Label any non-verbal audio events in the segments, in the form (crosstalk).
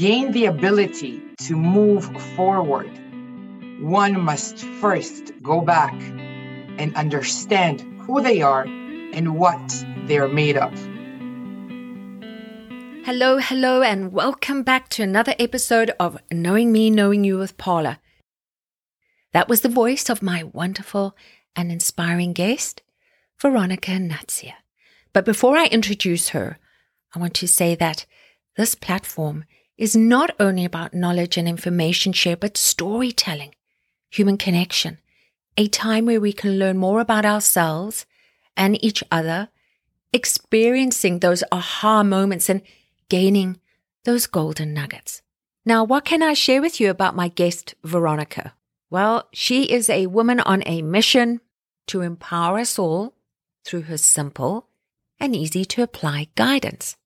gain the ability to move forward, one must first go back and understand who they are and what they're made of. Hello, hello, and welcome back to another episode of Knowing Me, Knowing You with Paula. That was the voice of my wonderful and inspiring guest, Veronica Natsia. But before I introduce her, I want to say that this platform is not only about knowledge and information share, but storytelling, human connection, a time where we can learn more about ourselves and each other, experiencing those aha moments and gaining those golden nuggets. Now, what can I share with you about my guest, Veronica? Well, she is a woman on a mission to empower us all through her simple and easy to apply guidance.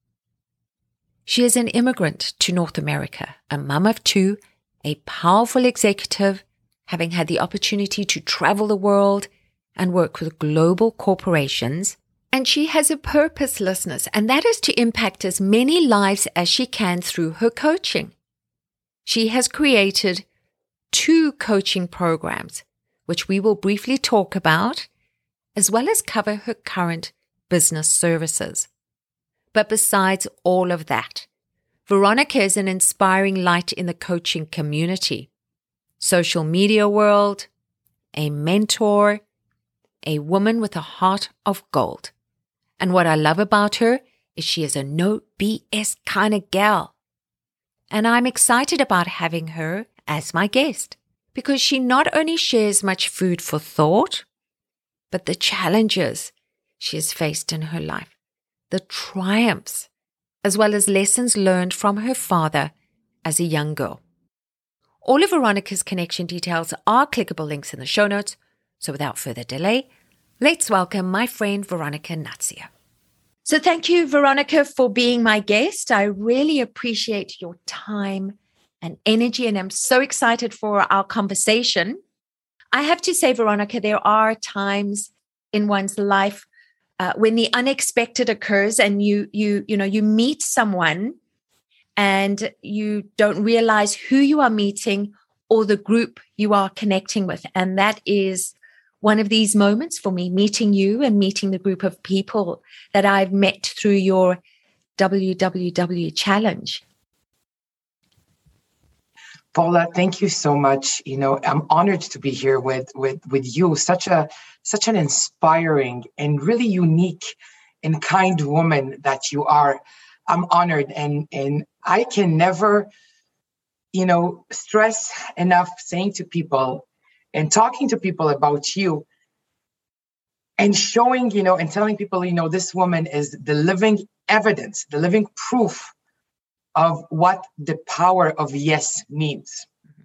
She is an immigrant to North America, a mum of two, a powerful executive, having had the opportunity to travel the world and work with global corporations. And she has a purposelessness, and that is to impact as many lives as she can through her coaching. She has created two coaching programs, which we will briefly talk about, as well as cover her current business services. But besides all of that, Veronica is an inspiring light in the coaching community, social media world, a mentor, a woman with a heart of gold. And what I love about her is she is a no BS kind of gal. And I'm excited about having her as my guest because she not only shares much food for thought, but the challenges she has faced in her life the triumphs, as well as lessons learned from her father as a young girl. All of Veronica's connection details are clickable links in the show notes. So without further delay, let's welcome my friend Veronica Natsia. So thank you, Veronica, for being my guest. I really appreciate your time and energy, and I'm so excited for our conversation. I have to say, Veronica, there are times in one's life uh, when the unexpected occurs and you you you know you meet someone and you don't realize who you are meeting or the group you are connecting with and that is one of these moments for me meeting you and meeting the group of people that I've met through your WWW challenge. Paula, thank you so much. You know, I'm honored to be here with with with you. Such a such an inspiring and really unique and kind woman that you are. I'm honored and and I can never, you know, stress enough saying to people and talking to people about you and showing, you know, and telling people, you know, this woman is the living evidence, the living proof of what the power of yes means. Mm-hmm.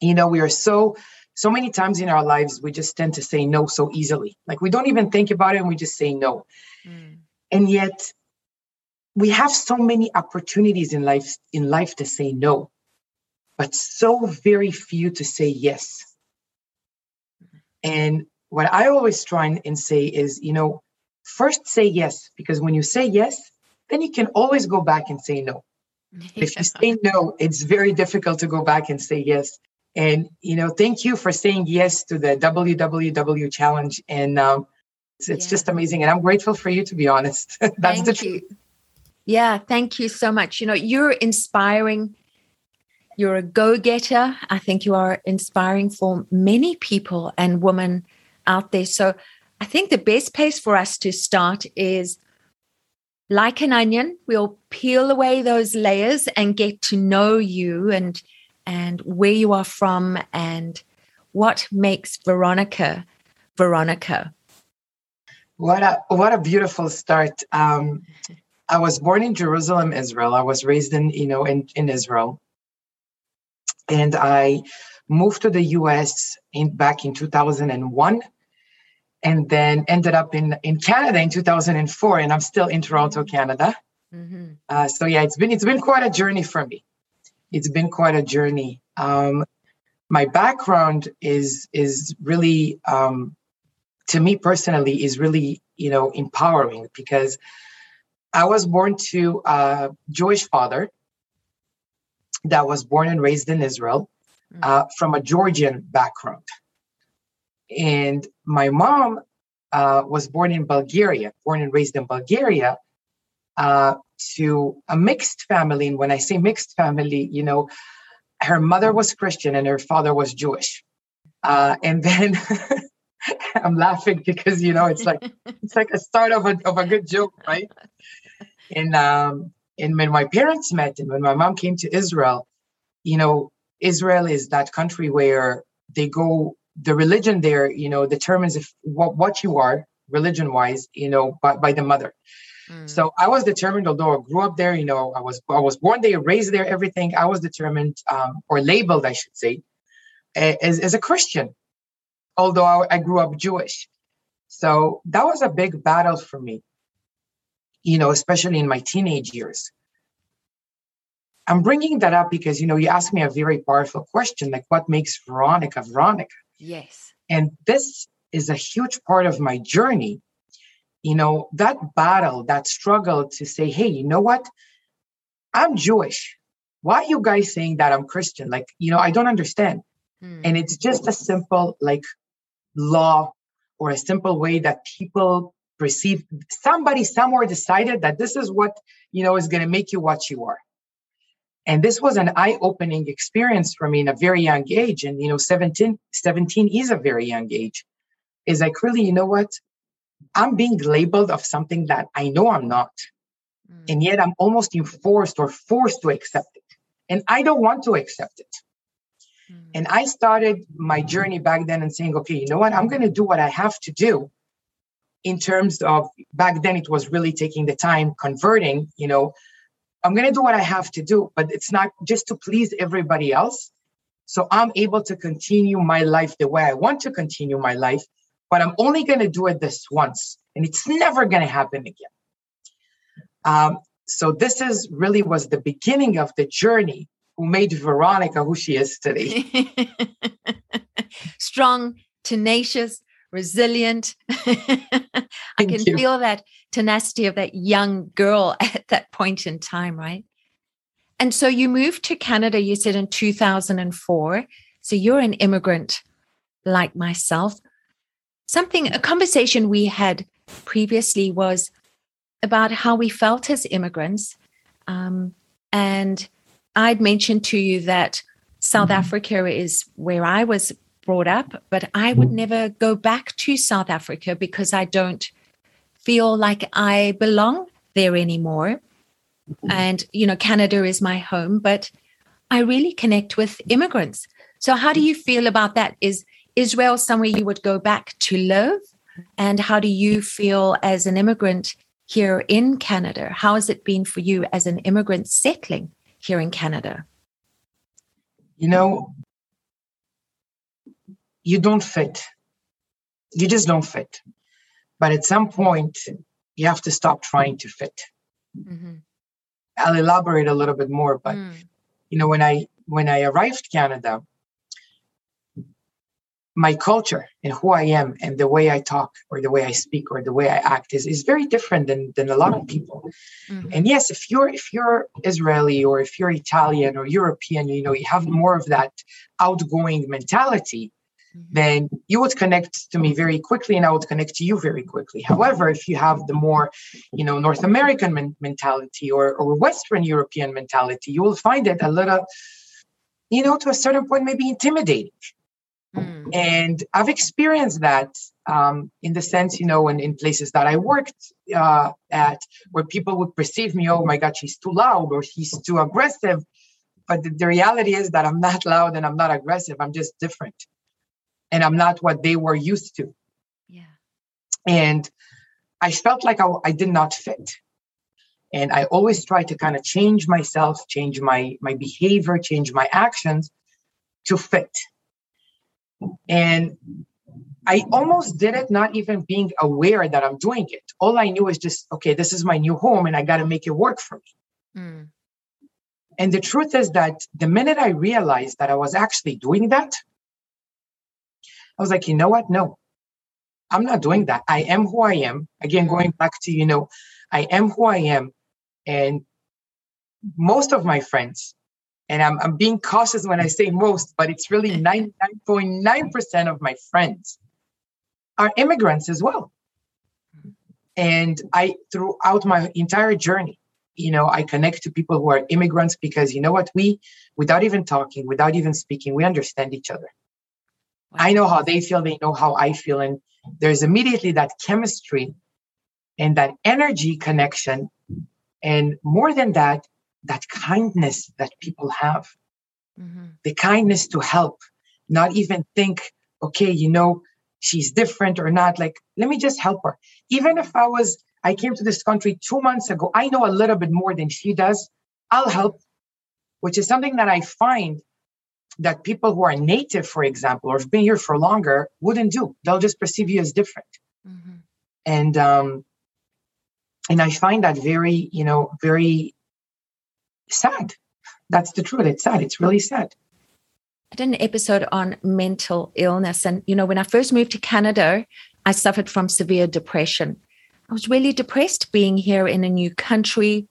You know, we are so so many times in our lives we just tend to say no so easily. Like we don't even think about it and we just say no. Mm. And yet we have so many opportunities in life in life to say no, but so very few to say yes. And what I always try and say is, you know, first say yes, because when you say yes, then you can always go back and say no. Yeah. If you (laughs) say no, it's very difficult to go back and say yes. And you know, thank you for saying yes to the WWW challenge. And um, it's, it's yeah. just amazing. And I'm grateful for you, to be honest. (laughs) That's thank the truth. Yeah, thank you so much. You know, you're inspiring. You're a go getter. I think you are inspiring for many people and women out there. So I think the best place for us to start is like an onion, we'll peel away those layers and get to know you and and where you are from and what makes Veronica Veronica. What a what a beautiful start. Um, I was born in Jerusalem, Israel. I was raised in you know in, in Israel, and I moved to the U.S. in back in 2001 and then ended up in in Canada in 2004, and I'm still in Toronto, Canada. Mm-hmm. Uh, so yeah, it's been it's been quite a journey for me. It's been quite a journey. Um, my background is is really um, to me personally is really you know empowering because I was born to a Jewish father that was born and raised in Israel mm. uh, from a Georgian background. And my mom uh, was born in Bulgaria, born and raised in Bulgaria, uh, to a mixed family. And when I say mixed family, you know, her mother was Christian and her father was Jewish. Uh, and then (laughs) I'm laughing because you know it's like it's like a start of a of a good joke, right? And um, and when my parents met and when my mom came to Israel, you know, Israel is that country where they go. The religion there, you know, determines if what what you are religion wise, you know, by, by the mother. Mm. So I was determined, although I grew up there, you know, I was I was born there, raised there, everything. I was determined, um, or labeled, I should say, as, as a Christian, although I, I grew up Jewish. So that was a big battle for me, you know, especially in my teenage years. I'm bringing that up because, you know, you asked me a very powerful question like, what makes Veronica Veronica? Yes. And this is a huge part of my journey you know, that battle, that struggle to say, hey, you know what? I'm Jewish. Why are you guys saying that I'm Christian? Like, you know, I don't understand. Hmm. And it's just a simple, like, law or a simple way that people perceive somebody somewhere decided that this is what, you know, is going to make you what you are. And this was an eye opening experience for me in a very young age. And, you know, 17, 17 is a very young age. Is like, really, you know what? I'm being labeled of something that I know I'm not. Mm. And yet I'm almost enforced or forced to accept it. And I don't want to accept it. Mm. And I started my journey back then and saying, okay, you know what? I'm going to do what I have to do in terms of back then it was really taking the time converting, you know, I'm going to do what I have to do, but it's not just to please everybody else. So I'm able to continue my life the way I want to continue my life but I'm only going to do it this once, and it's never going to happen again. Um, so this is really was the beginning of the journey who made Veronica who she is today. (laughs) Strong, tenacious, resilient. (laughs) I can you. feel that tenacity of that young girl (laughs) at that point in time, right? And so you moved to Canada, you said in 2004. So you're an immigrant like myself something, a conversation we had previously was about how we felt as immigrants. Um, and I'd mentioned to you that South mm-hmm. Africa is where I was brought up, but I would mm-hmm. never go back to South Africa because I don't feel like I belong there anymore. Mm-hmm. And, you know, Canada is my home, but I really connect with immigrants. So, how do you feel about that? Is Israel somewhere you would go back to live? And how do you feel as an immigrant here in Canada? How has it been for you as an immigrant settling here in Canada? You know, you don't fit. You just don't fit. But at some point, you have to stop trying to fit. Mm-hmm. I'll elaborate a little bit more, but mm. you know, when I when I arrived Canada, my culture and who I am and the way I talk or the way I speak or the way I act is, is very different than, than a lot of people. Mm-hmm. And yes, if you're if you're Israeli or if you're Italian or European, you know, you have more of that outgoing mentality, mm-hmm. then you would connect to me very quickly and I would connect to you very quickly. However, if you have the more, you know, North American men- mentality or, or Western European mentality, you will find it a little, you know, to a certain point, maybe intimidating Mm. And I've experienced that um, in the sense, you know, in, in places that I worked uh, at where people would perceive me, oh my God, she's too loud or he's too aggressive. But the, the reality is that I'm not (laughs) loud and I'm not aggressive. I'm just different. And I'm not what they were used to. Yeah. And I felt like I, I did not fit. And I always try to kind of change myself, change my my behavior, change my actions to fit and I almost did it not even being aware that I'm doing it. All I knew is just, okay, this is my new home and I got to make it work for me. Mm. And the truth is that the minute I realized that I was actually doing that, I was like, you know what? No, I'm not doing that. I am who I am. Again, going back to, you know, I am who I am. And most of my friends and I'm, I'm being cautious when I say most, but it's really 99.9% of my friends are immigrants as well. And I, throughout my entire journey, you know, I connect to people who are immigrants because you know what? We, without even talking, without even speaking, we understand each other. Wow. I know how they feel, they know how I feel. And there's immediately that chemistry and that energy connection. And more than that, that kindness that people have, mm-hmm. the kindness to help, not even think, okay, you know, she's different or not. Like, let me just help her. Even if I was, I came to this country two months ago, I know a little bit more than she does. I'll help, which is something that I find that people who are native, for example, or have been here for longer wouldn't do. They'll just perceive you as different. Mm-hmm. And um, and I find that very, you know, very sad. That's the truth. It's sad. It's really sad. I did an episode on mental illness. And, you know, when I first moved to Canada, I suffered from severe depression. I was really depressed being here in a new country.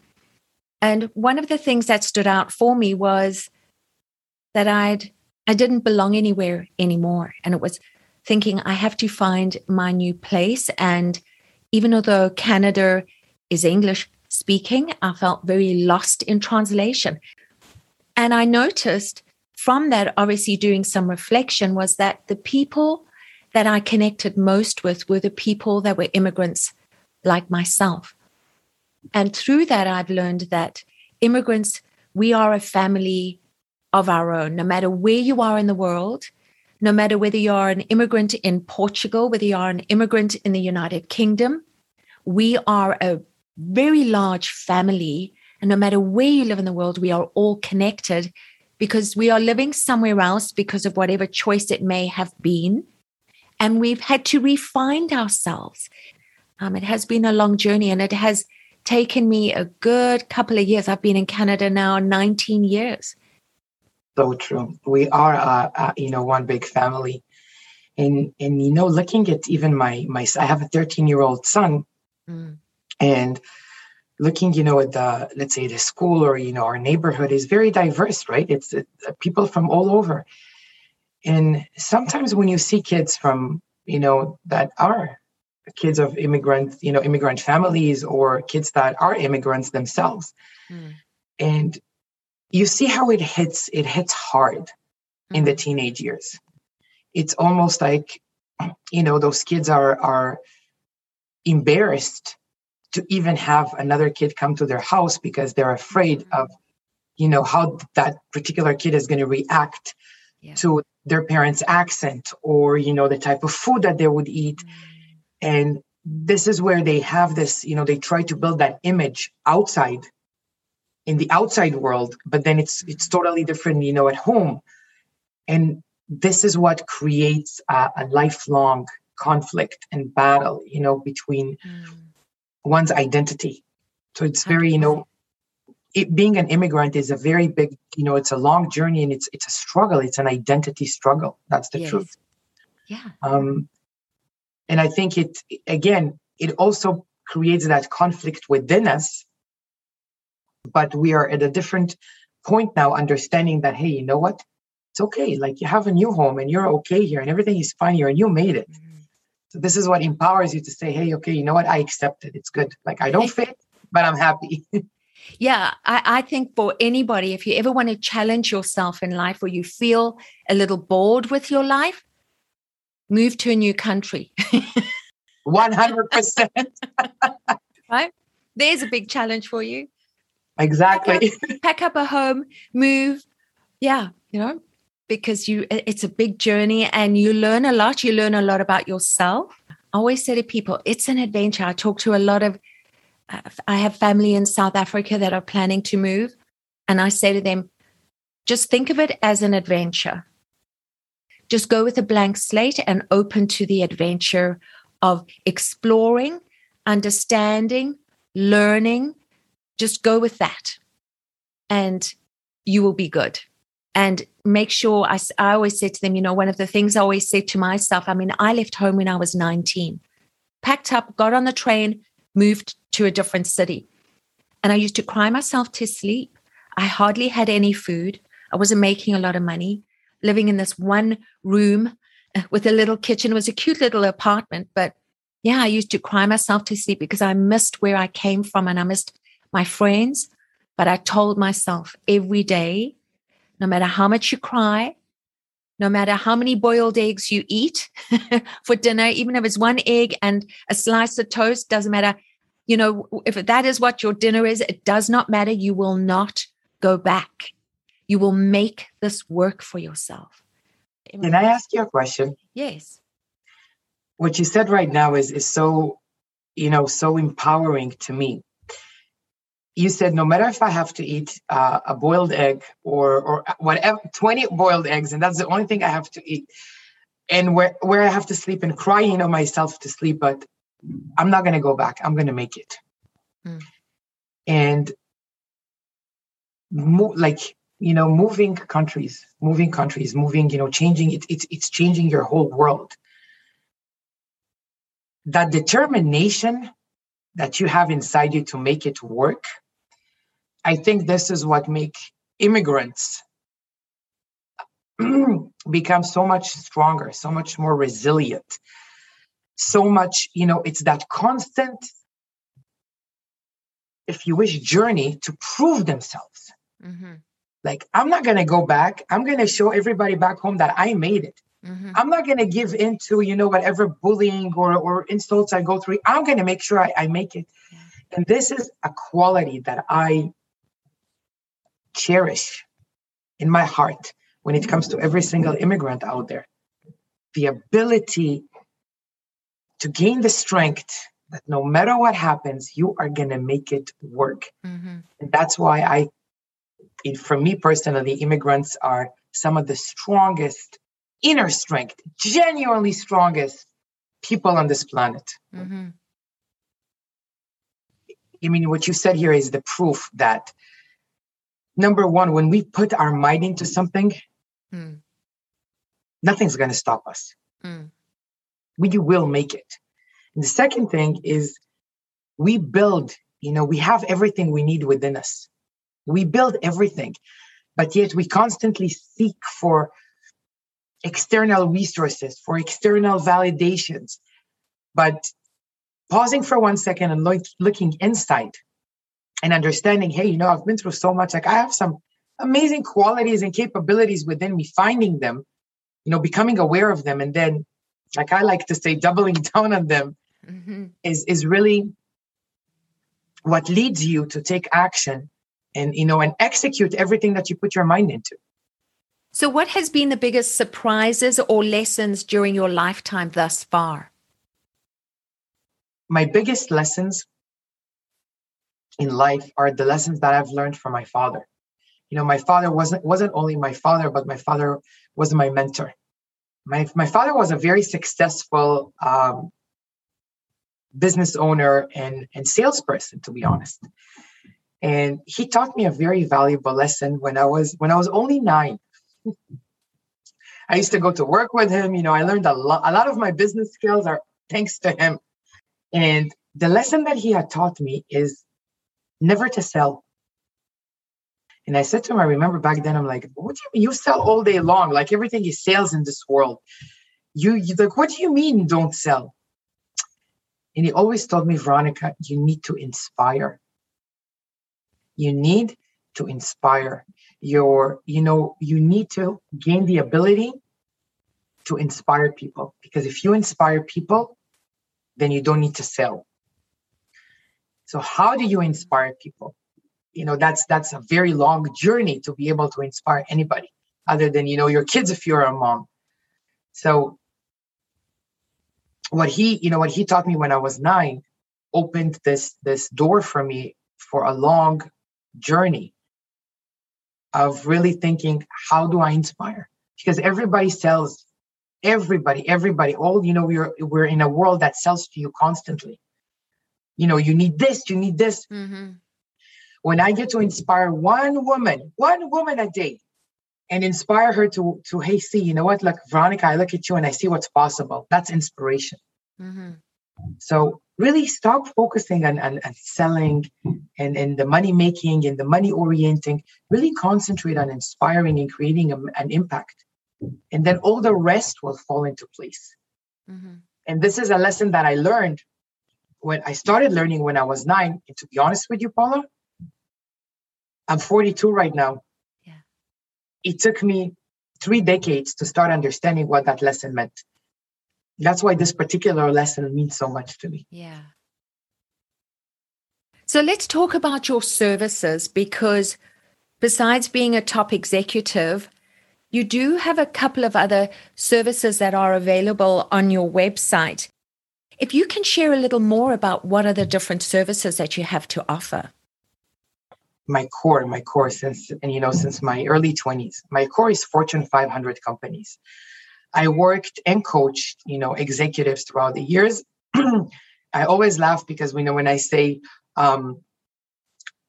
And one of the things that stood out for me was that I'd I didn't belong anywhere anymore. And it was thinking I have to find my new place. And even though Canada is English speaking, I felt very lost in translation. And I noticed from that, obviously doing some reflection, was that the people that I connected most with were the people that were immigrants like myself. And through that, I've learned that immigrants, we are a family of our own, no matter where you are in the world, no matter whether you are an immigrant in Portugal, whether you are an immigrant in the United Kingdom, we are a very large family. And no matter where you live in the world, we are all connected because we are living somewhere else because of whatever choice it may have been. And we've had to refine ourselves. Um, it has been a long journey and it has taken me a good couple of years. I've been in Canada now 19 years. So true. We are, uh, uh, you know, one big family. And, and, you know, looking at even my, my, I have a 13 year old son. Mm and looking you know at the let's say the school or you know our neighborhood is very diverse right it's uh, people from all over and sometimes when you see kids from you know that are kids of immigrant you know immigrant families or kids that are immigrants themselves mm. and you see how it hits it hits hard in the hmm. teenage years it's almost like you know those kids are are embarrassed to even have another kid come to their house because they're afraid of you know how that particular kid is going to react yeah. to their parents accent or you know the type of food that they would eat. And this is where they have this you know they try to build that image outside in the outside world but then it's it's totally different you know at home. And this is what creates a, a lifelong conflict and battle you know between mm one's identity. So it's very, you know, it, being an immigrant is a very big, you know, it's a long journey and it's it's a struggle. It's an identity struggle. That's the yes. truth. Yeah. Um, and I think it again, it also creates that conflict within us. But we are at a different point now, understanding that hey, you know what? It's okay. Like you have a new home and you're okay here and everything is fine here and you made it. Mm-hmm so this is what empowers you to say, hey, okay, you know what? I accept it. It's good. Like I don't fit, but I'm happy. (laughs) yeah, I, I think for anybody, if you ever want to challenge yourself in life or you feel a little bored with your life, move to a new country. (laughs) 100%. (laughs) right? There's a big challenge for you. Exactly. Pack up, pack up a home, move. Yeah, you know, because you it's a big journey and you learn a lot. You learn a lot about yourself. I always say to people it's an adventure. I talk to a lot of uh, i have family in south africa that are planning to move and i say to them just think of it as an adventure. Just go with a blank slate and open to the adventure of exploring understanding learning. Just go with that and you will be good and make sure I, I always say to them, you know, one of the things I always say to myself, I mean, I left home when I was 19, packed up, got on the train, moved to a different city. And I used to cry myself to sleep. I hardly had any food. I wasn't making a lot of money, living in this one room uh, with a little kitchen. It was a cute little apartment, but yeah, I used to cry myself to sleep because I missed where I came from and I missed my friends. But I told myself every day, no matter how much you cry, no matter how many boiled eggs you eat (laughs) for dinner, even if it's one egg and a slice of toast, doesn't matter. You know, if that is what your dinner is, it does not matter. You will not go back. You will make this work for yourself. Can I ask you a question? Yes. What you said right now is is so, you know, so empowering to me you said no matter if I have to eat uh, a boiled egg or or whatever, twenty boiled eggs, and that's the only thing I have to eat, and where where I have to sleep and crying on myself to sleep, but I'm not gonna go back. I'm gonna make it, mm. and mo- like you know, moving countries, moving countries, moving, you know, changing it. It's it's changing your whole world. That determination that you have inside you to make it work I think this is what make immigrants (clears throat) become so much stronger, so much more resilient, so much, you know, it's that constant, if you wish, journey to prove themselves. Mm-hmm. Like, I'm not going to go back. I'm going to show everybody back home that I made it. Mm-hmm. I'm not going to give in to, you know, whatever bullying or, or insults I go through. I'm going to make sure I, I make it. Yeah. And this is a quality that I cherish in my heart when it comes to every single immigrant out there the ability to gain the strength that no matter what happens, you are going to make it work. Mm-hmm. And that's why I, for me personally, immigrants are some of the strongest inner strength, genuinely strongest people on this planet. Mm-hmm. I mean, what you said here is the proof that number one, when we put our mind into something, mm. nothing's going to stop us. Mm. We will make it. And the second thing is we build, you know, we have everything we need within us. We build everything, but yet we constantly seek for external resources, for external validations. But pausing for one second and look, looking inside, and understanding, hey, you know, I've been through so much. Like I have some amazing qualities and capabilities within me, finding them, you know, becoming aware of them, and then, like I like to say, doubling (laughs) down on them mm-hmm. is is really what leads you to take action and you know and execute everything that you put your mind into. So, what has been the biggest surprises or lessons during your lifetime thus far? My biggest lessons in life are the lessons that I've learned from my father. You know, my father wasn't wasn't only my father, but my father was my mentor. My my father was a very successful um, business owner and and salesperson, to be honest. And he taught me a very valuable lesson when I was when I was only nine. (laughs) I used to go to work with him. You know, I learned a lot. A lot of my business skills are thanks to him. And the lesson that he had taught me is never to sell. And I said to him, I remember back then, I'm like, what do you mean? You sell all day long, like everything is sales in this world. You, you like, what do you mean don't sell? And he always told me, Veronica, you need to inspire. You need to inspire your, you know, you need to gain the ability to inspire people. Because if you inspire people, then you don't need to sell. So how do you inspire people? You know, that's that's a very long journey to be able to inspire anybody other than you know your kids if you're a mom. So what he, you know, what he taught me when I was nine opened this this door for me for a long journey of really thinking, how do I inspire? Because everybody sells, everybody, everybody, all you know, we're we're in a world that sells to you constantly you know, you need this, you need this. Mm-hmm. When I get to inspire one woman, one woman a day, and inspire her to to hey, see, you know what? Look, Veronica, I look at you and I see what's possible. That's inspiration. Mm-hmm. So really stop focusing on, on, on selling and, and the money making and the money orienting. Really concentrate on inspiring and creating a, an impact. And then all the rest will fall into place. Mm-hmm. And this is a lesson that I learned when I started learning when I was nine. And to be honest with you, Paula, I'm 42 right now. Yeah. It took me three decades to start understanding what that lesson meant. That's why this particular lesson means so much to me. Yeah. So let's talk about your services because besides being a top executive, you do have a couple of other services that are available on your website. If you can share a little more about what are the different services that you have to offer my core, my core since and you know since my early 20s. My core is Fortune 500 companies. I worked and coached, you know, executives throughout the years. (clears throat) I always laugh because we know when I say um,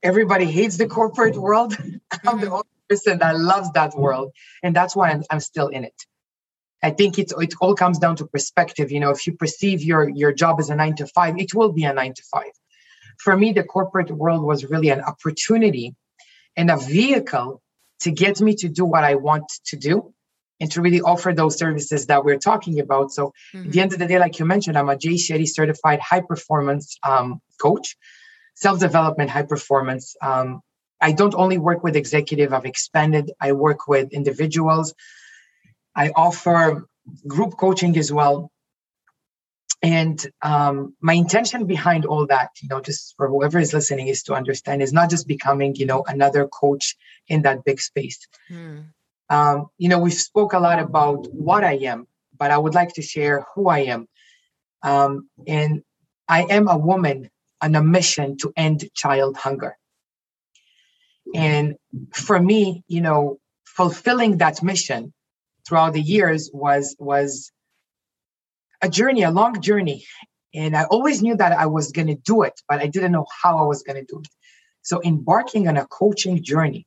everybody hates the corporate world, (laughs) I'm the mm-hmm. only person that loves that world, and that's why I'm, I'm still in it. I think it it all comes down to perspective. You know, if you perceive your your job as a nine to five, it will be a nine to five for me, the corporate world was really an opportunity and a vehicle to get me to do what I want to do and to really offer those services that we're talking about. So, mm-hmm. at the end of the day, like you mentioned, I'm a Jay Shetty certified high performance um, coach, self development, high performance. Um, I don't only work with executive, I've expanded, I work with individuals. I offer group coaching as well. And um, my intention behind all that you know just for whoever is listening is to understand is not just becoming you know another coach in that big space. Hmm. um, you know we've spoke a lot about what i am but i would like to share who i am. Um, and i am a woman on a mission to end child hunger. And for me you know fulfilling that mission throughout the years was was a journey, a long journey. And I always knew that I was going to do it, but I didn't know how I was going to do it. So embarking on a coaching journey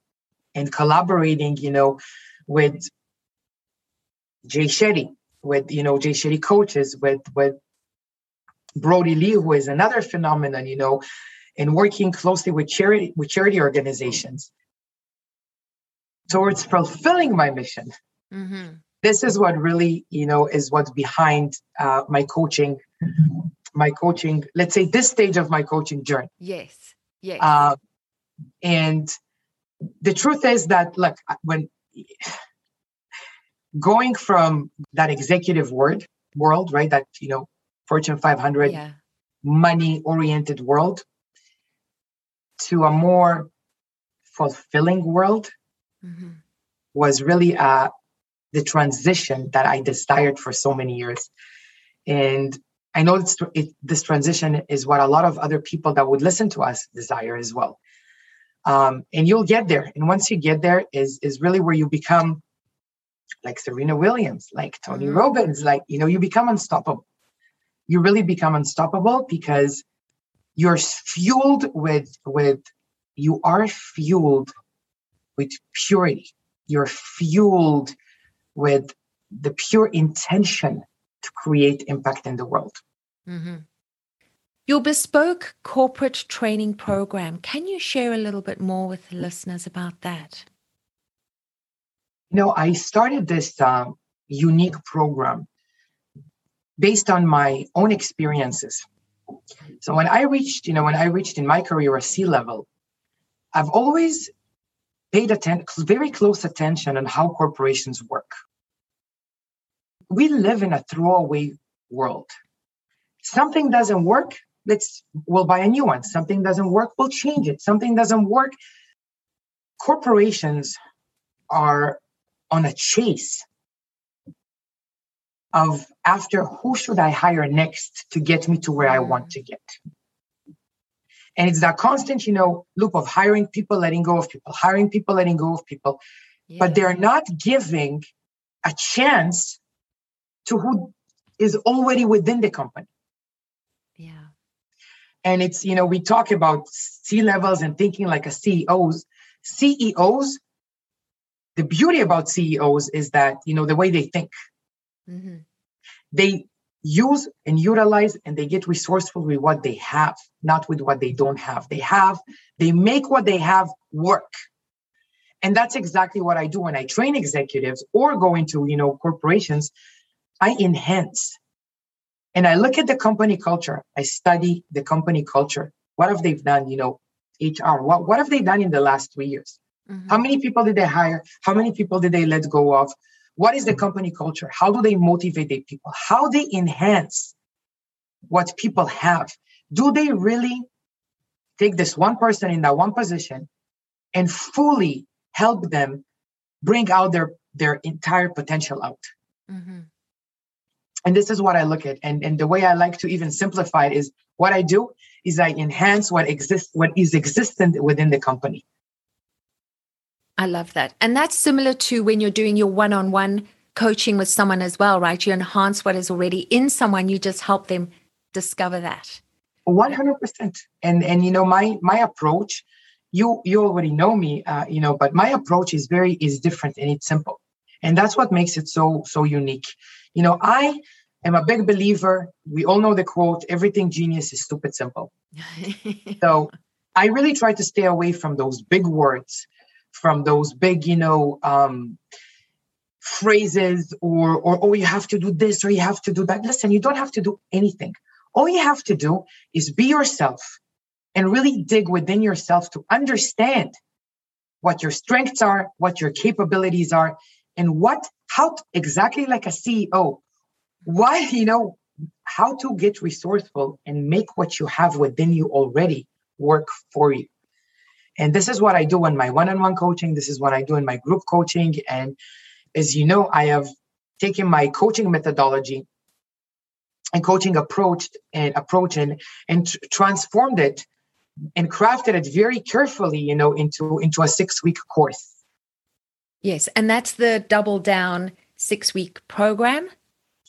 and collaborating, you know, with Jay Shetty, with, you know, Jay Shetty coaches, with, with Brody Lee, who is another phenomenon, you know, and working closely with charity, with charity organizations towards fulfilling my mission. Mm-hmm. This is what really you know is what's behind uh, my coaching. My coaching let's say this stage of my coaching journey. Yes. Yes. Uh, and the truth is that look when going from that executive word world right that you know fortune 500 yeah. money oriented world to a more fulfilling world mm-hmm. was really a, the transition that I desired for so many years. And I know it's, it, this transition is what a lot of other people that would listen to us desire as well. Um, and you'll get there. And once you get there, is is really where you become like Serena Williams, like Tony mm-hmm. Robbins, like you know, you become unstoppable. You really become unstoppable because you're fueled with with you are fueled with purity. You're fueled with the pure intention to create impact in the world. Mm-hmm. Your bespoke corporate training program, can you share a little bit more with the listeners about that? You know, I started this um, unique program based on my own experiences. So when I reached, you know, when I reached in my career a C level, I've always paid atten- very close attention on how corporations work we live in a throwaway world. Something doesn't work, let's we'll buy a new one. Something doesn't work, we'll change it. Something doesn't work. Corporations are on a chase of after who should I hire next to get me to where I want to get. And it's that constant, you know, loop of hiring people, letting go of people, hiring people, letting go of people. Yeah. But they're not giving a chance to who is already within the company. Yeah. And it's, you know, we talk about C levels and thinking like a CEOs. CEOs, the beauty about CEOs is that, you know, the way they think. Mm-hmm. They use and utilize and they get resourceful with what they have, not with what they don't have. They have, they make what they have work. And that's exactly what I do when I train executives or go into, you know, corporations. I enhance. And I look at the company culture. I study the company culture. What have they done, you know, HR? What, what have they done in the last three years? Mm-hmm. How many people did they hire? How many people did they let go of? What is the company culture? How do they motivate their people? How do they enhance what people have? Do they really take this one person in that one position and fully help them bring out their their entire potential out? Mm-hmm. And this is what I look at. And, and the way I like to even simplify it is what I do is I enhance what exists, what is existent within the company. I love that. And that's similar to when you're doing your one on one coaching with someone as well, right? You enhance what is already in someone, you just help them discover that. 100%. And, and you know, my, my approach, you, you already know me, uh, you know, but my approach is very, is different and it's simple. And that's what makes it so, so unique. You know, I am a big believer. We all know the quote, everything genius is stupid simple. (laughs) so I really try to stay away from those big words from those big, you know, um, phrases or, or, oh, you have to do this or you have to do that. Listen, you don't have to do anything. All you have to do is be yourself and really dig within yourself to understand what your strengths are, what your capabilities are, and what, how exactly like a CEO, why, you know, how to get resourceful and make what you have within you already work for you. And this is what I do in my one on one coaching. This is what I do in my group coaching. And as you know, I have taken my coaching methodology and coaching approach and approach and, and transformed it and crafted it very carefully, you know, into into a six week course. Yes, and that's the double down six week program.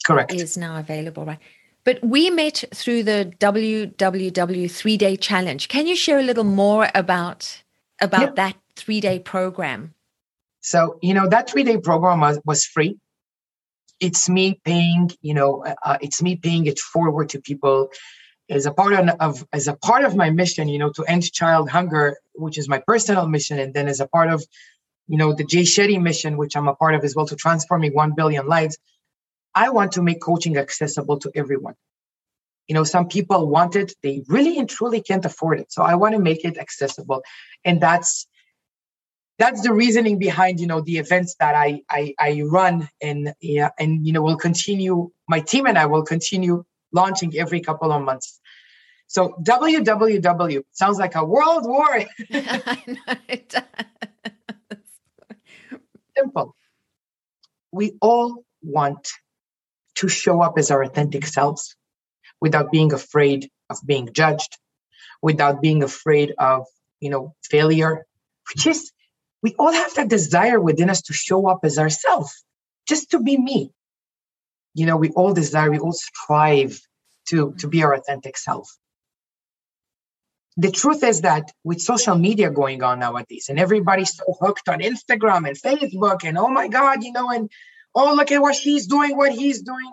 Correct. Is now available, right? But we met through the WWW three day challenge. Can you share a little more about about yeah. that three day program? So you know that three day program was, was free. It's me paying, you know, uh, uh, it's me paying it forward to people as a part of as a part of my mission, you know, to end child hunger, which is my personal mission, and then as a part of, you know, the Jay Shetty mission, which I'm a part of as well, to transforming one billion lives. I want to make coaching accessible to everyone. You know, some people want it, they really and truly can't afford it. So I want to make it accessible. And that's that's the reasoning behind you know the events that I I, I run and yeah and you know will continue my team and I will continue launching every couple of months. So www sounds like a world war. (laughs) Simple. We all want to show up as our authentic selves without being afraid of being judged, without being afraid of, you know, failure. Just we all have that desire within us to show up as ourselves, just to be me. You know, we all desire, we all strive to, to be our authentic self. The truth is that with social media going on nowadays, and everybody's so hooked on Instagram and Facebook, and oh my God, you know, and oh, look at what she's doing, what he's doing.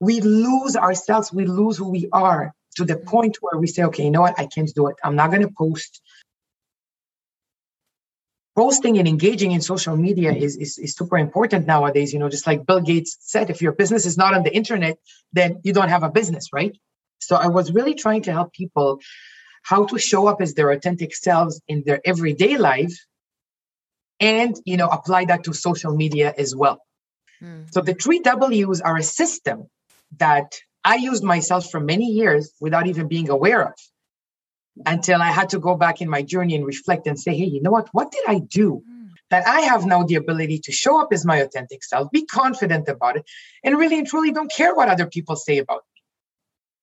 We lose ourselves, we lose who we are to the point where we say, okay, you know what, I can't do it. I'm not going to post. Posting and engaging in social media is, is, is super important nowadays. You know, just like Bill Gates said, if your business is not on the internet, then you don't have a business, right? So I was really trying to help people how to show up as their authentic selves in their everyday life and you know apply that to social media as well hmm. so the three W's are a system that I used myself for many years without even being aware of until I had to go back in my journey and reflect and say, hey, you know what? What did I do? Hmm. That I have now the ability to show up as my authentic self, be confident about it, and really and truly don't care what other people say about me.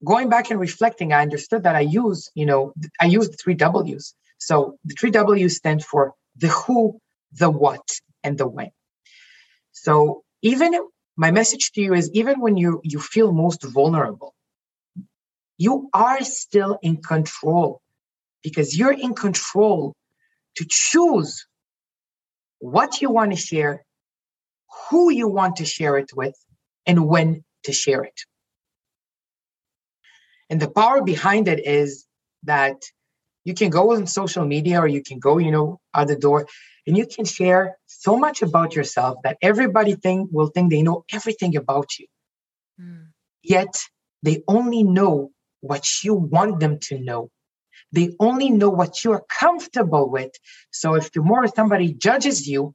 Going back and reflecting, I understood that I use, you know, I use the three W's. So the three W's stand for the who, the what, and the when. So even my message to you is even when you you feel most vulnerable you are still in control because you're in control to choose what you want to share who you want to share it with and when to share it And the power behind it is that you can go on social media or you can go, you know, out the door and you can share so much about yourself that everybody think will think they know everything about you. Mm. Yet they only know what you want them to know. They only know what you're comfortable with. So if tomorrow somebody judges you,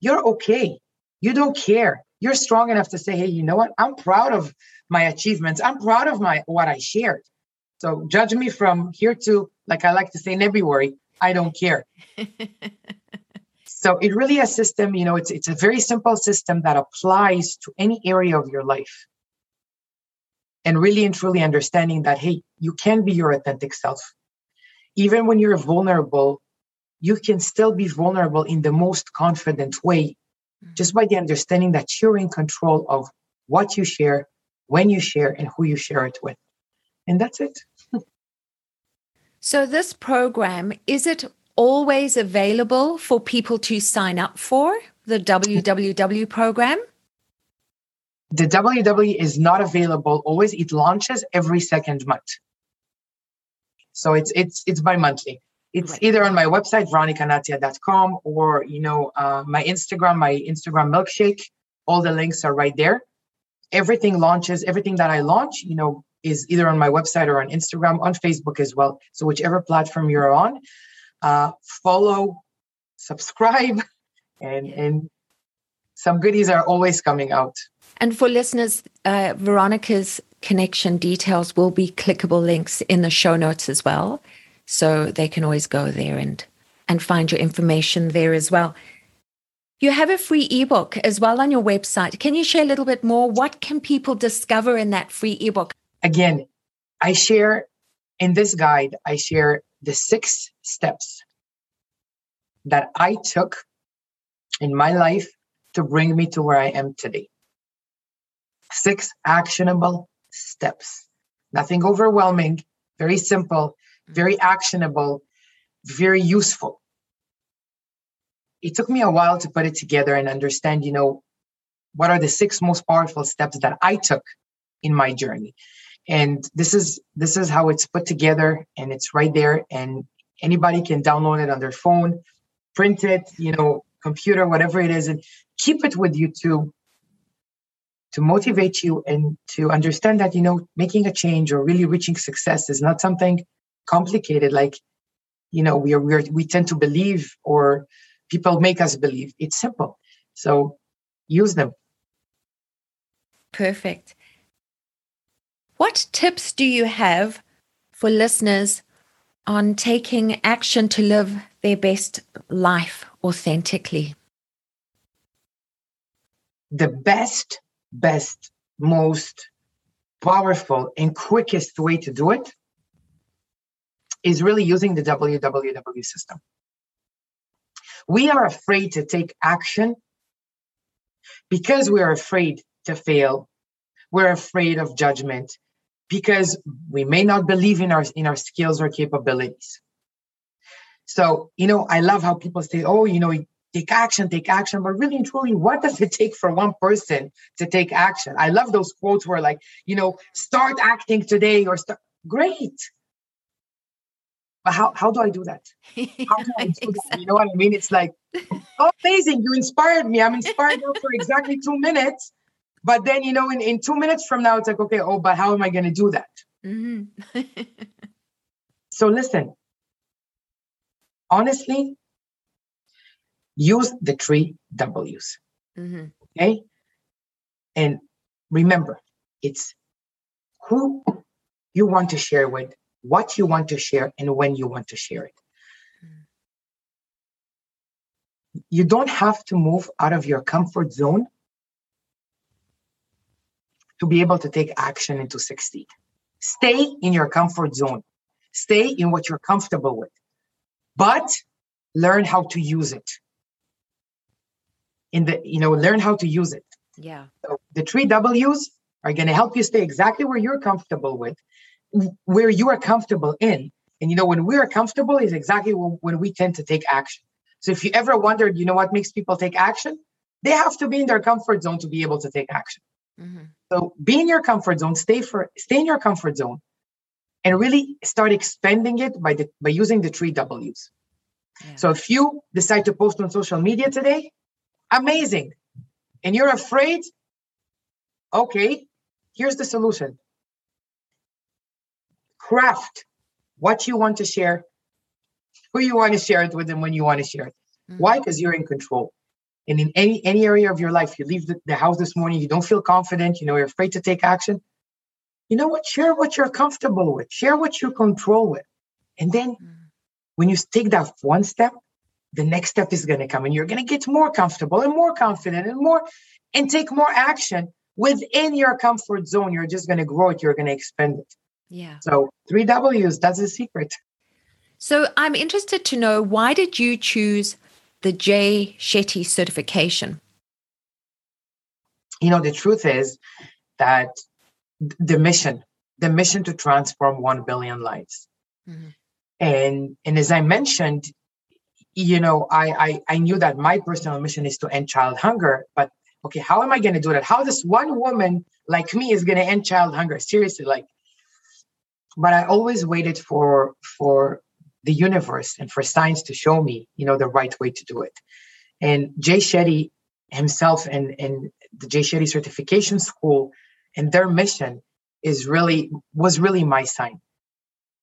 you're okay. You don't care. You're strong enough to say, hey, you know what? I'm proud of my achievements. I'm proud of my what I shared. So judge me from here to, like I like to say in February, I don't care. (laughs) so it really a system, you know, it's it's a very simple system that applies to any area of your life. And really and truly understanding that, hey, you can be your authentic self. Even when you're vulnerable, you can still be vulnerable in the most confident way mm. just by the understanding that you're in control of what you share, when you share, and who you share it with. And that's it. so, this program, is it always available for people to sign up for the WWW program? The WW is not available always. It launches every second month. So it's it's it's bi-monthly. It's right. either on my website, veronicanatia.com, or you know, uh, my Instagram, my Instagram milkshake. All the links are right there. Everything launches, everything that I launch, you know, is either on my website or on Instagram, on Facebook as well. So whichever platform you're on, uh, follow, subscribe, (laughs) and and some goodies are always coming out. And for listeners, uh, Veronica's connection details will be clickable links in the show notes as well. So they can always go there and, and find your information there as well. You have a free ebook as well on your website. Can you share a little bit more? What can people discover in that free ebook? Again, I share in this guide, I share the six steps that I took in my life to bring me to where I am today. Six actionable steps. Nothing overwhelming, very simple, very actionable, very useful. It took me a while to put it together and understand, you know, what are the six most powerful steps that I took in my journey. And this is this is how it's put together and it's right there and anybody can download it on their phone, print it, you know, computer, whatever it is, and keep it with you to to motivate you and to understand that you know making a change or really reaching success is not something complicated like you know we are we, are, we tend to believe or people make us believe. It's simple. So use them. Perfect. What tips do you have for listeners on taking action to live their best life authentically? The best best most powerful and quickest way to do it is really using the WWW system. We are afraid to take action because we're afraid to fail. We're afraid of judgment because we may not believe in our in our skills or capabilities. So, you know, I love how people say, "Oh, you know, take action, take action." But really and truly, what does it take for one person to take action? I love those quotes where like, you know, start acting today or start great but how, how do I do that? How do I (laughs) do exactly. that? You know what I mean? It's like, oh, amazing. You inspired me. I'm inspired for exactly two minutes. But then, you know, in, in two minutes from now, it's like, okay, oh, but how am I going to do that? Mm-hmm. so listen, honestly, use the three W's. Mm-hmm. Okay. And remember, it's who you want to share with, what you want to share and when you want to share it. You don't have to move out of your comfort zone to be able to take action and to succeed. Stay in your comfort zone. Stay in what you're comfortable with, but learn how to use it. In the, you know, learn how to use it. Yeah. So the three W's are going to help you stay exactly where you're comfortable with where you are comfortable in. And you know, when we're comfortable is exactly when we tend to take action. So if you ever wondered, you know, what makes people take action? They have to be in their comfort zone to be able to take action. Mm-hmm. So be in your comfort zone, stay for stay in your comfort zone, and really start expanding it by the by using the three W's. Yeah. So if you decide to post on social media today, amazing. And you're afraid, okay, here's the solution. Craft what you want to share, who you want to share it with, and when you want to share it. Mm-hmm. Why? Because you're in control. And in any any area of your life, you leave the, the house this morning, you don't feel confident, you know, you're afraid to take action. You know what? Share what you're comfortable with. Share what you control with. And then mm-hmm. when you take that one step, the next step is going to come and you're going to get more comfortable and more confident and more and take more action within your comfort zone. You're just going to grow it. You're going to expand it. Yeah. So three W's, that's the secret. So I'm interested to know why did you choose the Jay Shetty certification? You know, the truth is that the mission, the mission to transform 1 billion lives. Mm-hmm. And, and as I mentioned, you know, I, I, I knew that my personal mission is to end child hunger, but okay, how am I going to do that? How this one woman like me is going to end child hunger? Seriously, like, but I always waited for, for the universe and for science to show me, you know, the right way to do it. And Jay Shetty himself and, and the Jay Shetty certification school and their mission is really was really my sign.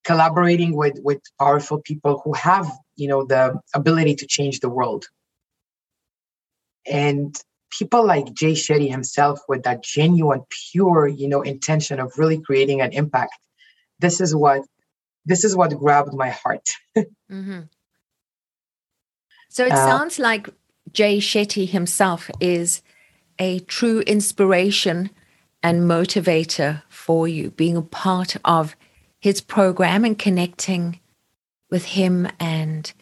Collaborating with with powerful people who have, you know, the ability to change the world. And people like Jay Shetty himself with that genuine, pure, you know, intention of really creating an impact. This is what this is what grabbed my heart. (laughs) mm-hmm. So it uh, sounds like Jay Shetty himself is a true inspiration and motivator for you, being a part of his program and connecting with him and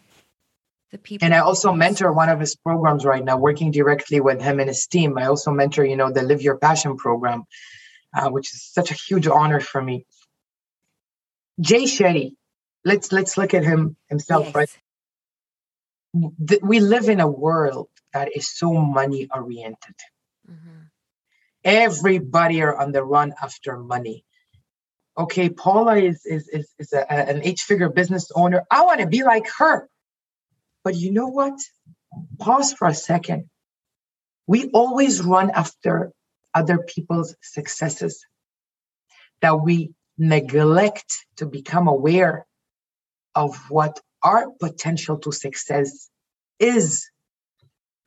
the people. And I also mentor one of his programs right now, working directly with him and his team. I also mentor, you know, the Live Your Passion program, uh, which is such a huge honor for me. Jay Shetty, let's let's look at him himself, yes. right? We live in a world that is so money oriented. Mm-hmm. Everybody are on the run after money. Okay, Paula is is is, is a, an eight figure business owner. I want to be like her. But you know what? Pause for a second. We always run after other people's successes. That we neglect to become aware of what our potential to success is.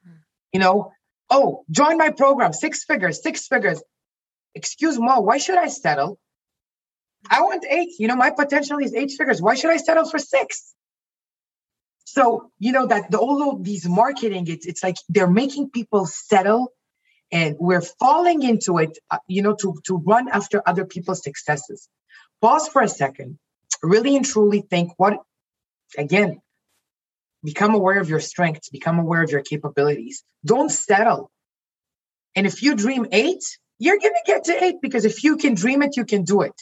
Hmm. You know, oh, join my program, six figures, six figures. Excuse me, why should I settle? I want eight. You know, my potential is eight figures. Why should I settle for six? So, you know, that the, all of these marketing, it's, it's like they're making people settle and we're falling into it, uh, you know, to, to run after other people's successes pause for a second, really and truly think what, again, become aware of your strengths, become aware of your capabilities. Don't settle. And if you dream eight, you're going to get to eight because if you can dream it, you can do it.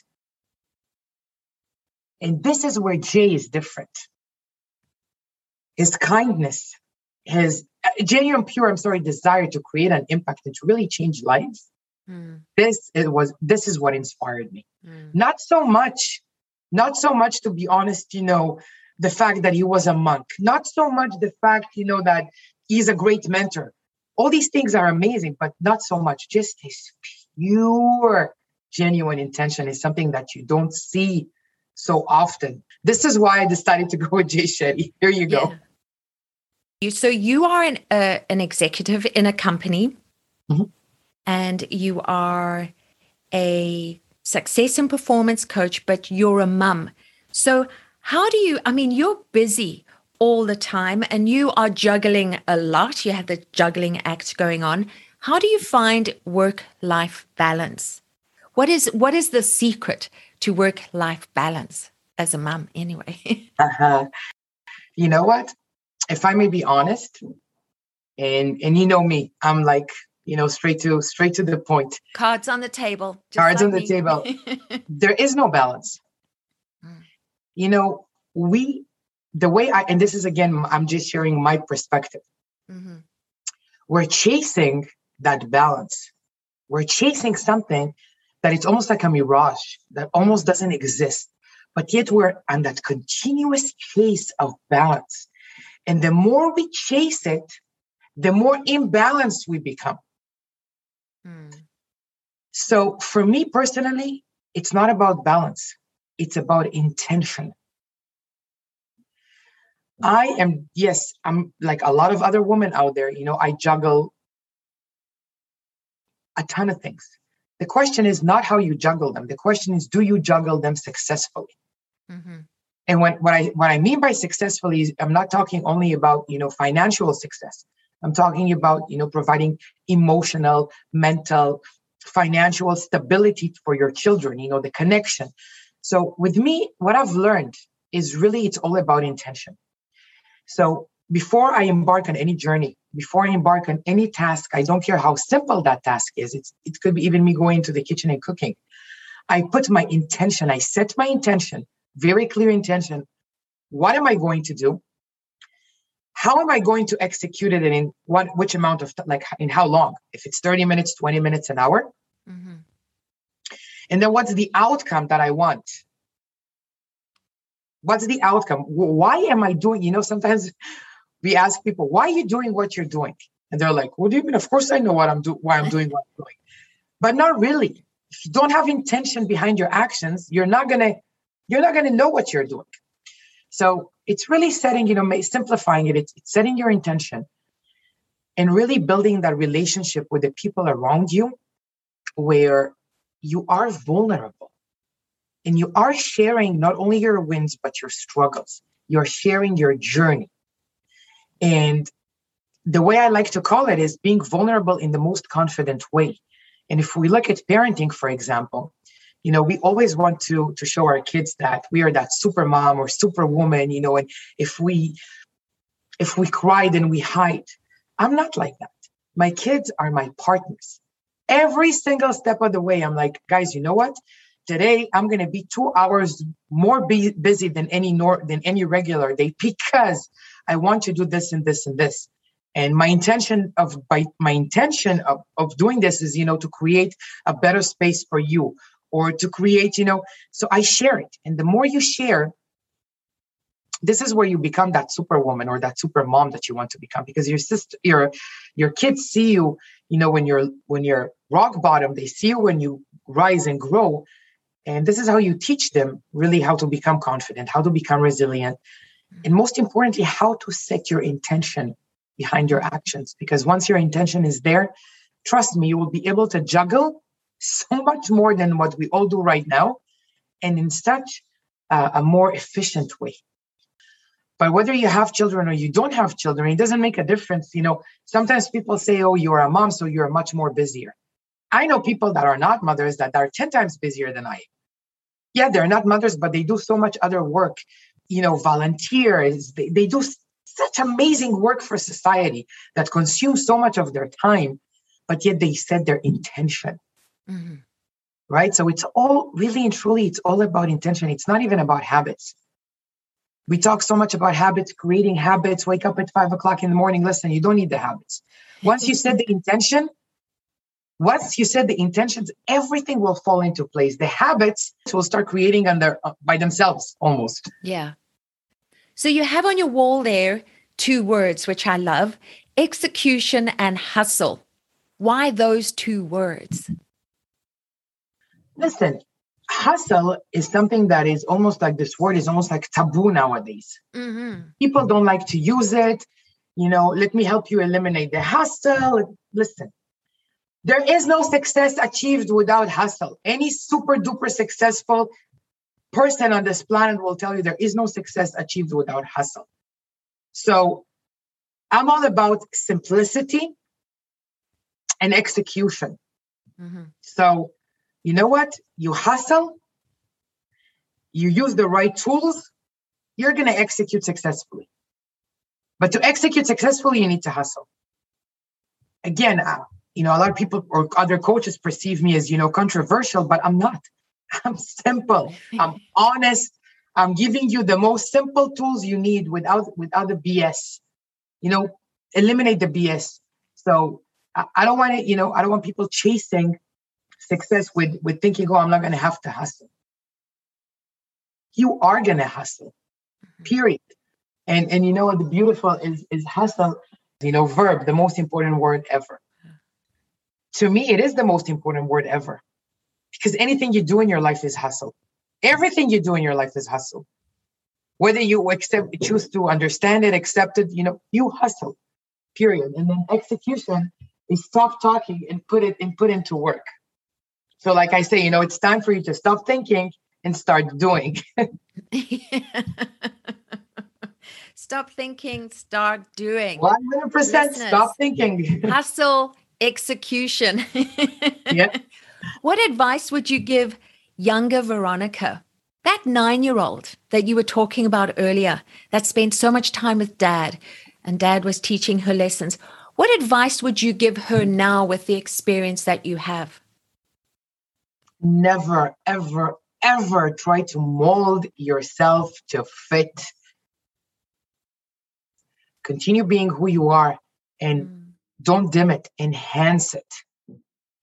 And this is where Jay is different. His kindness, his uh, genuine, pure, I'm sorry, desire to create an impact and to really change lives Mm. This it was this is what inspired me. Mm. Not so much, not so much to be honest, you know, the fact that he was a monk, not so much the fact, you know, that he's a great mentor. All these things are amazing, but not so much. Just his pure, genuine intention is something that you don't see so often. This is why I decided to go with Jay Shetty. Here you go. Yeah. So you are an uh, an executive in a company. Mm-hmm and you are a success and performance coach, but you're a mum. So, how do you, I mean, you're busy all the time and you are juggling a lot. You have the juggling act going on. How do you find work life balance? What is what is the secret to work life balance as a mum anyway? (laughs) uh-huh. You know what? If I may be honest, and and you know me, I'm like you know straight to straight to the point. Cards on the table. Cards on the table. (laughs) There is no balance. Mm. you know we the way i and this is again i'm just sharing my perspective. Mm-hmm. we're chasing that balance. We're chasing something that it's almost like a mirage that almost doesn't exist but yet we're on that continuous chase of balance. And the more we chase it, the more imbalanced we become. Mm. So for me personally, it's not about balance, it's about intention. I am, yes, I'm like a lot of other women out there, you know, I juggle a ton of things. The question is not how you juggle them. The question is, do you juggle them successfully? Mm-hmm. And when what I what I mean by successfully is I'm not talking only about you know financial success. I'm talking about you know providing emotional, mental, financial stability for your children. You know the connection. So with me, what I've learned is really it's all about intention. So before I embark on any journey, before I embark on any task, I don't care how simple that task is. It's, it could be even me going to the kitchen and cooking. I put my intention, I set my intention, very clear intention. What am I going to do? How am I going to execute it and in what, which amount of, like, in how long? If it's 30 minutes, 20 minutes, an hour. Mm-hmm. And then what's the outcome that I want? What's the outcome? Why am I doing? You know, sometimes (laughs) we ask people, why are you doing what you're doing? And they're like, what do you mean? Of course I know what I'm doing, why I'm doing what I'm doing. But not really. If you don't have intention behind your actions, you're not gonna, you're not gonna know what you're doing. So it's really setting, you know, simplifying it, it's, it's setting your intention and really building that relationship with the people around you where you are vulnerable and you are sharing not only your wins, but your struggles. You're sharing your journey. And the way I like to call it is being vulnerable in the most confident way. And if we look at parenting, for example, you know, we always want to to show our kids that we are that super mom or super woman, you know, and if we if we cry, then we hide. I'm not like that. My kids are my partners. Every single step of the way, I'm like, guys, you know what? Today I'm gonna be two hours more busy than any nor than any regular day because I want to do this and this and this. And my intention of by my intention of, of doing this is, you know, to create a better space for you or to create, you know, so I share it. And the more you share, this is where you become that superwoman or that super mom that you want to become because your sister your your kids see you you know when you're when you're rock bottom they see you when you rise and grow and this is how you teach them really how to become confident how to become resilient and most importantly, how to set your intention behind your actions. Because once your intention is there, trust me, you will be able to juggle so much more than what we all do right now and in such uh, a more efficient way. But whether you have children or you don't have children, it doesn't make a difference. You know, sometimes people say, oh, you're a mom, so you're much more busier. I know people that are not mothers that are 10 times busier than I. Yeah, they're not mothers, but they do so much other work you know, volunteers. They, they do such amazing work for society that consumes so much of their time, but yet they set their intention. Mm-hmm. Right. So it's all really and truly, it's all about intention. It's not even about habits. We talk so much about habits, creating habits, wake up at five o'clock in the morning. Listen, you don't need the habits. Once you set the intention, once you set the intentions, everything will fall into place. The habits will start creating under uh, by themselves almost. Yeah. So you have on your wall there two words which I love: execution and hustle. Why those two words? Listen, hustle is something that is almost like this word is almost like taboo nowadays. Mm-hmm. People don't like to use it. You know, let me help you eliminate the hustle. Listen, there is no success achieved without hustle. Any super duper successful person on this planet will tell you there is no success achieved without hustle. So I'm all about simplicity and execution. Mm-hmm. So, you know what? You hustle, you use the right tools, you're going to execute successfully. But to execute successfully, you need to hustle. Again, uh, you know, a lot of people or other coaches perceive me as, you know, controversial, but I'm not. (laughs) I'm simple. I'm (laughs) honest. I'm giving you the most simple tools you need without without the BS. You know, eliminate the BS. So I, I don't want to, you know, I don't want people chasing success with with thinking, oh, I'm not going to have to hustle. you are gonna hustle. Mm-hmm. Period. And and you know what the beautiful is is hustle, you know, verb, the most important word ever. To me, it is the most important word ever. Because anything you do in your life is hustle. Everything you do in your life is hustle. Whether you accept choose to understand it, accept it, you know, you hustle. Period. And then execution is stop talking and put it and put into work. So, like I say, you know, it's time for you to stop thinking and start doing. (laughs) (laughs) stop thinking, start doing. 100% Listeners, stop thinking. (laughs) hustle, execution. yeah. What advice would you give younger Veronica, that nine year old that you were talking about earlier, that spent so much time with dad and dad was teaching her lessons? What advice would you give her now with the experience that you have? Never, ever, ever try to mold yourself to fit. Continue being who you are and mm. don't dim it, enhance it.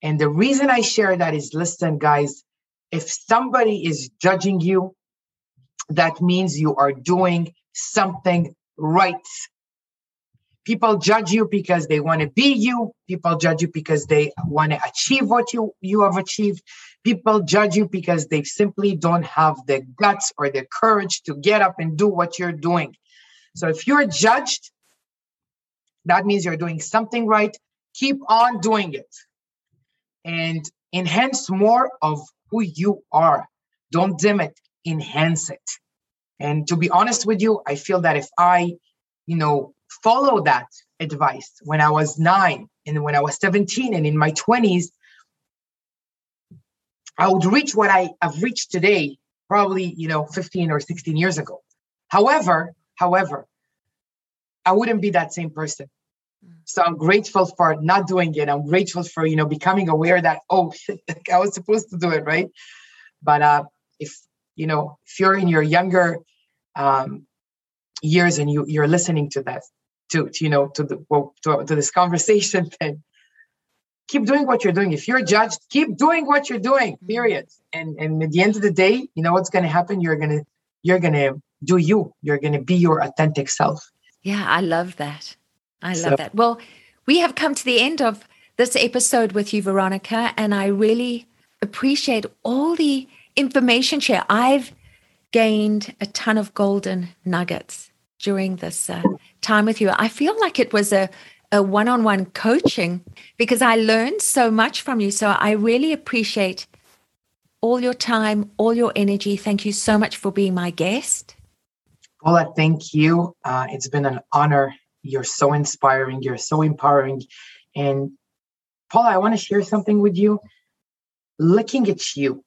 And the reason I share that is listen, guys, if somebody is judging you, that means you are doing something right. People judge you because they want to be you. People judge you because they want to achieve what you, you have achieved. People judge you because they simply don't have the guts or the courage to get up and do what you're doing. So if you're judged, that means you're doing something right. Keep on doing it and enhance more of who you are. Don't dim it, enhance it. And to be honest with you, I feel that if I, you know, follow that advice when I was nine and when I was 17 and in my 20s, I would reach what I have reached today, probably, you know, 15 or 16 years ago. However, however, I wouldn't be that same person. So I'm grateful for not doing it. I'm grateful for, you know, becoming aware that, (laughs) oh, I was supposed to do it, right? But uh, if, you know, if you're in your younger um, years and you, you're listening to that, to, to you know, to the well, to, to this conversation, (laughs) then keep doing what you're doing. If you're judged, keep doing what you're doing, mm-hmm. period. And and at the end of the day, you know what's gonna happen? You're gonna you're gonna do you. You're gonna be your authentic self. Yeah, I love that. I love so, that. Well, we have come to the end of this episode with you, Veronica, and I really appreciate all the information share. I've gained a ton of golden nuggets during this uh, time with you. I feel like it was a a one-on-one coaching because I learned so much from you. So I really appreciate all your time, all your energy. Thank you so much for being my guest. Paula, thank you. Uh, it's been an honor you're so inspiring. You're so empowering. And Paula, I want to share something with you. Looking at you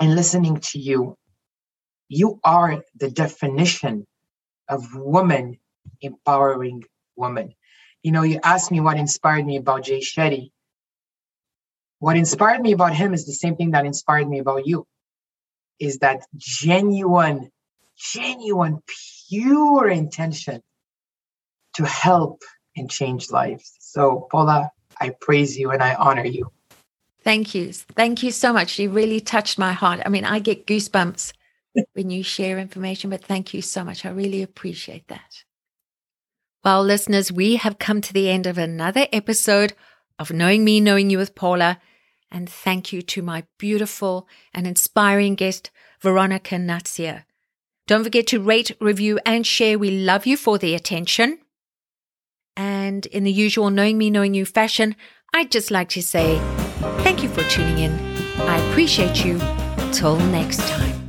and listening to you, you are the definition of woman empowering woman. You know, you asked me what inspired me about Jay Shetty. What inspired me about him is the same thing that inspired me about you. Is that genuine, genuine, pure intention to help and change lives. So, Paula, I praise you and I honor you. Thank you. Thank you so much. You really touched my heart. I mean, I get goosebumps when you share information, but thank you so much. I really appreciate that. Well, listeners, we have come to the end of another episode of Knowing Me, Knowing You with Paula. And thank you to my beautiful and inspiring guest, Veronica Natsia. Don't forget to rate, review, and share. We love you for the attention. And in the usual knowing me, knowing you fashion, I'd just like to say thank you for tuning in. I appreciate you. Till next time.